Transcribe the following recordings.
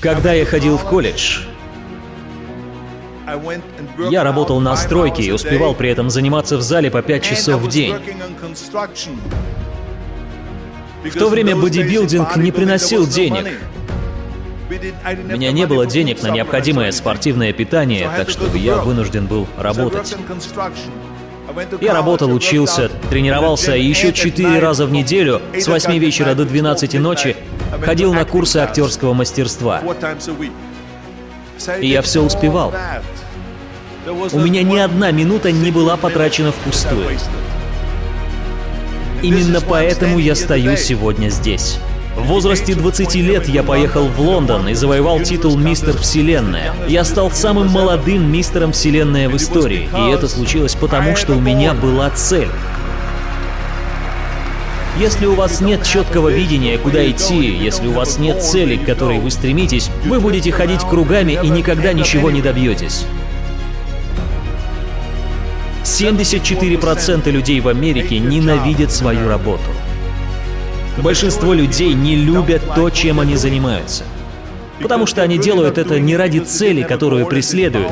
Когда я ходил в колледж, я работал на стройке и успевал при этом заниматься в зале по 5 часов в день. В то время бодибилдинг не приносил денег. У меня не было денег на необходимое спортивное питание, так что я вынужден был работать. Я работал, учился, тренировался и еще четыре раза в неделю с 8 вечера до 12 ночи ходил на курсы актерского мастерства. И я все успевал. У меня ни одна минута не была потрачена впустую. Именно поэтому я стою сегодня здесь. В возрасте 20 лет я поехал в Лондон и завоевал титул «Мистер Вселенная». Я стал самым молодым мистером Вселенная в истории, и это случилось потому, что у меня была цель. Если у вас нет четкого видения, куда идти, если у вас нет цели, к которой вы стремитесь, вы будете ходить кругами и никогда ничего не добьетесь. 74% людей в Америке ненавидят свою работу. Большинство людей не любят то, чем они занимаются. Потому что они делают это не ради цели, которую преследуют,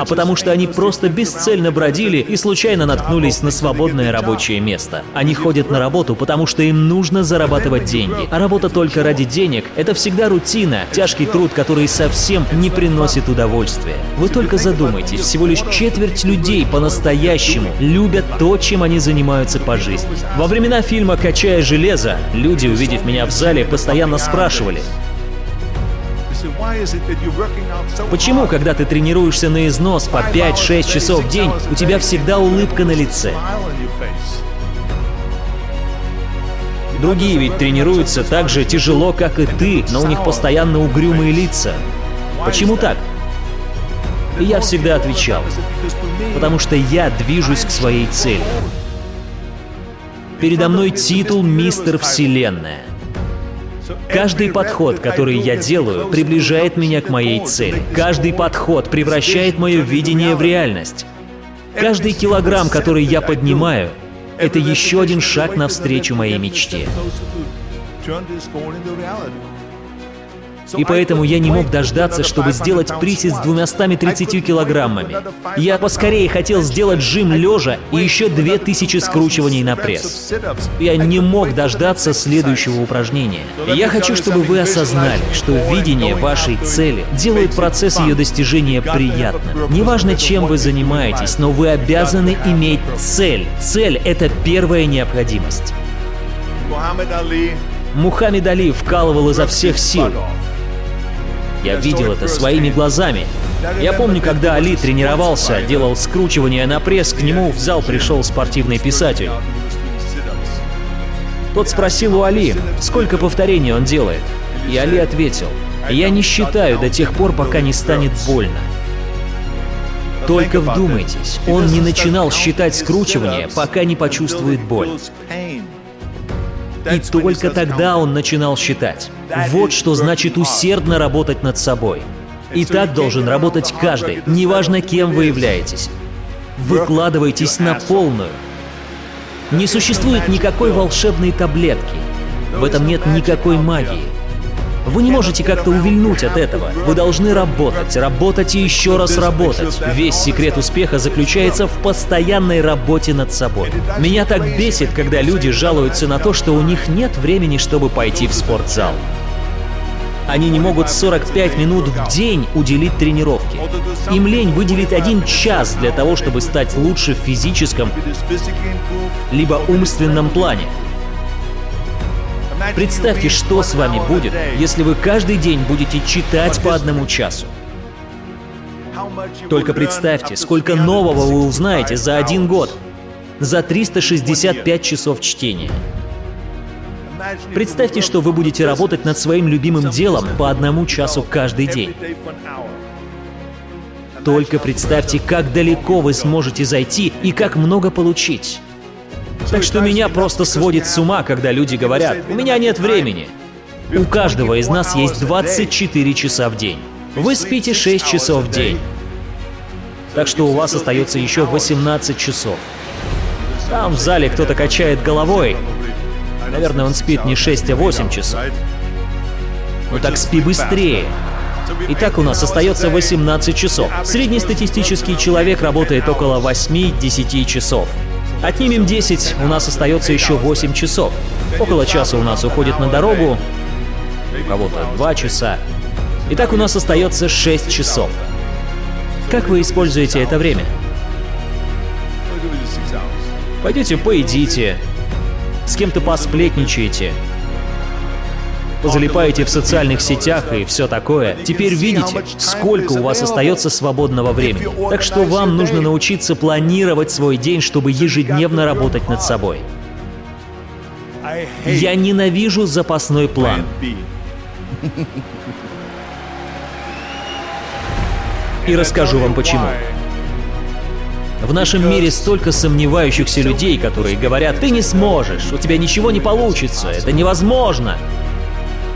а потому что они просто бесцельно бродили и случайно наткнулись на свободное рабочее место. Они ходят на работу, потому что им нужно зарабатывать деньги. А работа только ради денег — это всегда рутина, тяжкий труд, который совсем не приносит удовольствия. Вы только задумайтесь, всего лишь четверть людей по-настоящему любят то, чем они занимаются по жизни. Во времена фильма «Качая железо» люди, увидев меня в зале, постоянно спрашивали, Почему, когда ты тренируешься на износ по 5-6 часов в день, у тебя всегда улыбка на лице? Другие ведь тренируются так же тяжело, как и ты, но у них постоянно угрюмые лица. Почему так? И я всегда отвечал, потому что я движусь к своей цели. Передо мной титул «Мистер Вселенная». Каждый подход, который я делаю, приближает меня к моей цели. Каждый подход превращает мое видение в реальность. Каждый килограмм, который я поднимаю, это еще один шаг навстречу моей мечте. И поэтому я не мог дождаться, чтобы сделать присед с 230 килограммами. Я поскорее хотел сделать жим лежа и еще 2000 скручиваний на пресс. Я не мог дождаться следующего упражнения. Я хочу, чтобы вы осознали, что видение вашей цели делает процесс ее достижения приятным. Неважно, чем вы занимаетесь, но вы обязаны иметь цель. Цель — это первая необходимость. Мухаммед Али вкалывал изо всех сил. Я видел это своими глазами. Я помню, когда Али тренировался, делал скручивание на пресс, к нему в зал пришел спортивный писатель. Тот спросил у Али, сколько повторений он делает. И Али ответил, «Я не считаю до тех пор, пока не станет больно». Только вдумайтесь, он не начинал считать скручивание, пока не почувствует боль. И только тогда он начинал считать. Вот что значит усердно работать над собой. И так должен работать каждый, неважно кем вы являетесь. Выкладывайтесь на полную. Не существует никакой волшебной таблетки. В этом нет никакой магии. Вы не можете как-то увильнуть от этого. Вы должны работать, работать и еще раз работать. Весь секрет успеха заключается в постоянной работе над собой. Меня так бесит, когда люди жалуются на то, что у них нет времени, чтобы пойти в спортзал. Они не могут 45 минут в день уделить тренировке. Им лень выделить один час для того, чтобы стать лучше в физическом либо умственном плане. Представьте, что с вами будет, если вы каждый день будете читать по одному часу. Только представьте, сколько нового вы узнаете за один год, за 365 часов чтения. Представьте, что вы будете работать над своим любимым делом по одному часу каждый день. Только представьте, как далеко вы сможете зайти и как много получить. Так что меня просто сводит с ума, когда люди говорят, у меня нет времени. У каждого из нас есть 24 часа в день. Вы спите 6 часов в день. Так что у вас остается еще 18 часов. Там в зале кто-то качает головой. Наверное, он спит не 6, а 8 часов. Ну так спи быстрее. Итак, у нас остается 18 часов. Среднестатистический человек работает около 8-10 часов. Отнимем 10, у нас остается еще 8 часов. Около часа у нас уходит на дорогу, у кого-то 2 часа. Итак, у нас остается 6 часов. Как вы используете это время? Пойдете поедите, с кем-то посплетничаете, залипаете в социальных сетях и все такое. Теперь видите, сколько у вас остается свободного времени. Так что вам нужно научиться планировать свой день, чтобы ежедневно работать над собой. Я ненавижу запасной план. И расскажу вам почему. В нашем мире столько сомневающихся людей, которые говорят, ты не сможешь, у тебя ничего не получится, это невозможно.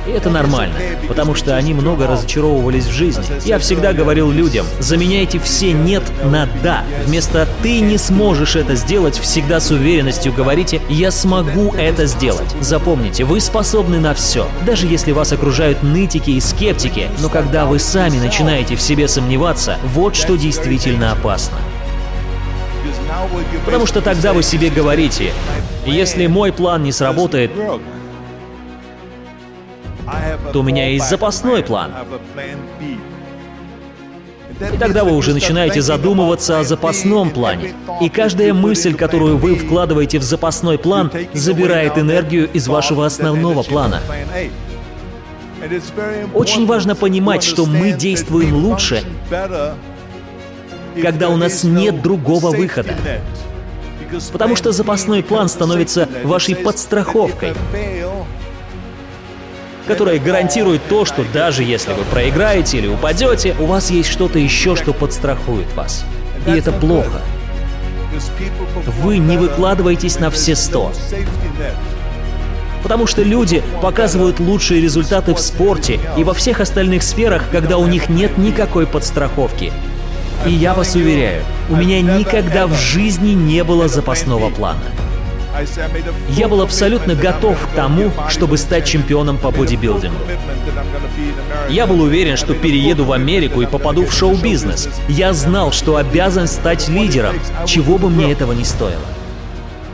И это нормально, потому что они много разочаровывались в жизни. Я всегда говорил людям, заменяйте все «нет» на «да». Вместо «ты не сможешь это сделать» всегда с уверенностью говорите «я смогу это сделать». Запомните, вы способны на все, даже если вас окружают нытики и скептики, но когда вы сами начинаете в себе сомневаться, вот что действительно опасно. Потому что тогда вы себе говорите, если мой план не сработает, то у меня есть запасной план. И тогда вы уже начинаете задумываться о запасном плане. И каждая мысль, которую вы вкладываете в запасной план, забирает энергию из вашего основного плана. Очень важно понимать, что мы действуем лучше, когда у нас нет другого выхода. Потому что запасной план становится вашей подстраховкой которая гарантирует то, что даже если вы проиграете или упадете, у вас есть что-то еще, что подстрахует вас. И это плохо. Вы не выкладываетесь на все сто. Потому что люди показывают лучшие результаты в спорте и во всех остальных сферах, когда у них нет никакой подстраховки. И я вас уверяю, у меня никогда в жизни не было запасного плана. Я был абсолютно готов к тому, чтобы стать чемпионом по бодибилдингу. Я был уверен, что перееду в Америку и попаду в шоу-бизнес. Я знал, что обязан стать лидером, чего бы мне этого не стоило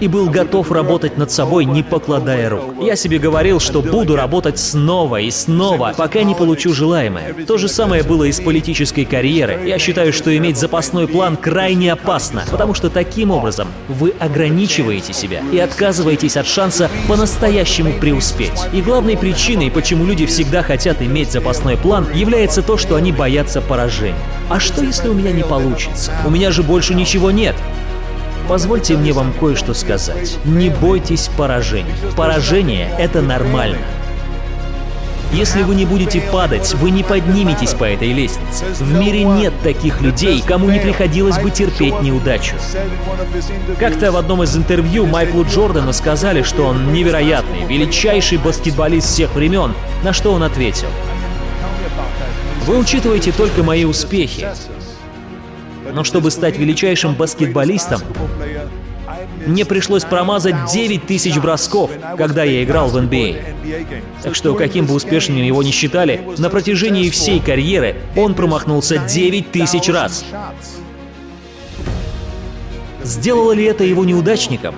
и был готов работать над собой, не покладая рук. Я себе говорил, что буду работать снова и снова, пока не получу желаемое. То же самое было и с политической карьерой. Я считаю, что иметь запасной план крайне опасно, потому что таким образом вы ограничиваете себя и отказываетесь от шанса по-настоящему преуспеть. И главной причиной, почему люди всегда хотят иметь запасной план, является то, что они боятся поражения. А что если у меня не получится? У меня же больше ничего нет. Позвольте мне вам кое-что сказать. Не бойтесь поражений. Поражение — это нормально. Если вы не будете падать, вы не подниметесь по этой лестнице. В мире нет таких людей, кому не приходилось бы терпеть неудачу. Как-то в одном из интервью Майклу Джордану сказали, что он невероятный, величайший баскетболист всех времен, на что он ответил. Вы учитываете только мои успехи. Но чтобы стать величайшим баскетболистом, мне пришлось промазать 9 тысяч бросков, когда я играл в NBA. А. Так что, каким бы успешным его ни считали, на протяжении всей карьеры он промахнулся 9 тысяч раз. Сделало ли это его неудачником?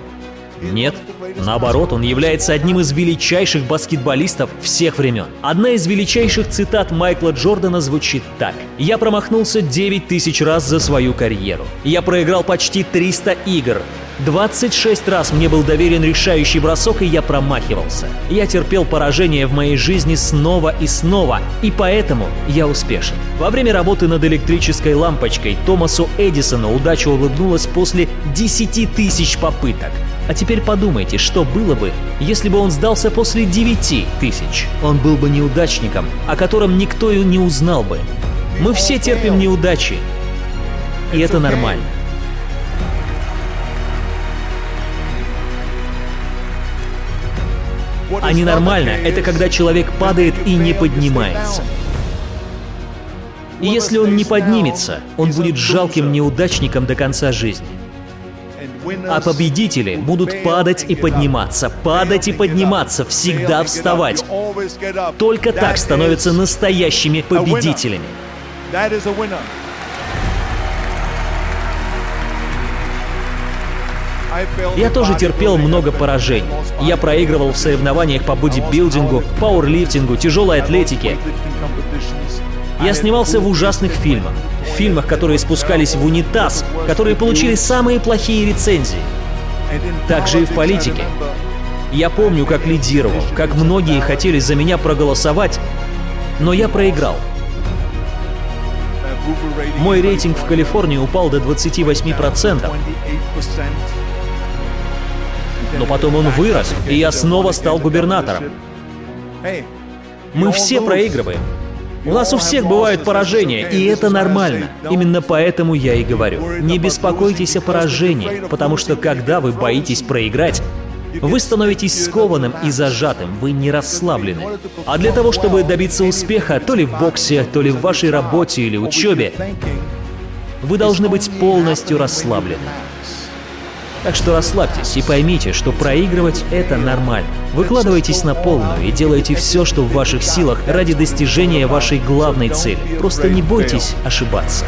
Нет. Наоборот, он является одним из величайших баскетболистов всех времен. Одна из величайших цитат Майкла Джордана звучит так. «Я промахнулся 9 тысяч раз за свою карьеру. Я проиграл почти 300 игр. 26 раз мне был доверен решающий бросок, и я промахивался. Я терпел поражение в моей жизни снова и снова, и поэтому я успешен. Во время работы над электрической лампочкой Томасу Эдисону удача улыбнулась после 10 тысяч попыток. А теперь подумайте, что было бы, если бы он сдался после 9 тысяч. Он был бы неудачником, о котором никто и не узнал бы. Мы все терпим неудачи, и это нормально. А ненормально — это когда человек падает и не поднимается. И если он не поднимется, он будет жалким неудачником до конца жизни. А победители будут падать и подниматься, падать и подниматься, всегда вставать. Только так становятся настоящими победителями. Я тоже терпел много поражений. Я проигрывал в соревнованиях по бодибилдингу, пауэрлифтингу, тяжелой атлетике. Я снимался в ужасных фильмах. В фильмах, которые спускались в унитаз, которые получили самые плохие рецензии. Также и в политике. Я помню, как лидировал, как многие хотели за меня проголосовать, но я проиграл. Мой рейтинг в Калифорнии упал до 28%. Но потом он вырос, и я снова стал губернатором. Мы все проигрываем. У нас у всех бывают поражения, и это нормально. Именно поэтому я и говорю, не беспокойтесь о поражении, потому что когда вы боитесь проиграть, вы становитесь скованным и зажатым, вы не расслаблены. А для того, чтобы добиться успеха, то ли в боксе, то ли в вашей работе или учебе, вы должны быть полностью расслаблены. Так что расслабьтесь и поймите, что проигрывать — это нормально. Выкладывайтесь на полную и делайте все, что в ваших силах ради достижения вашей главной цели. Просто не бойтесь ошибаться.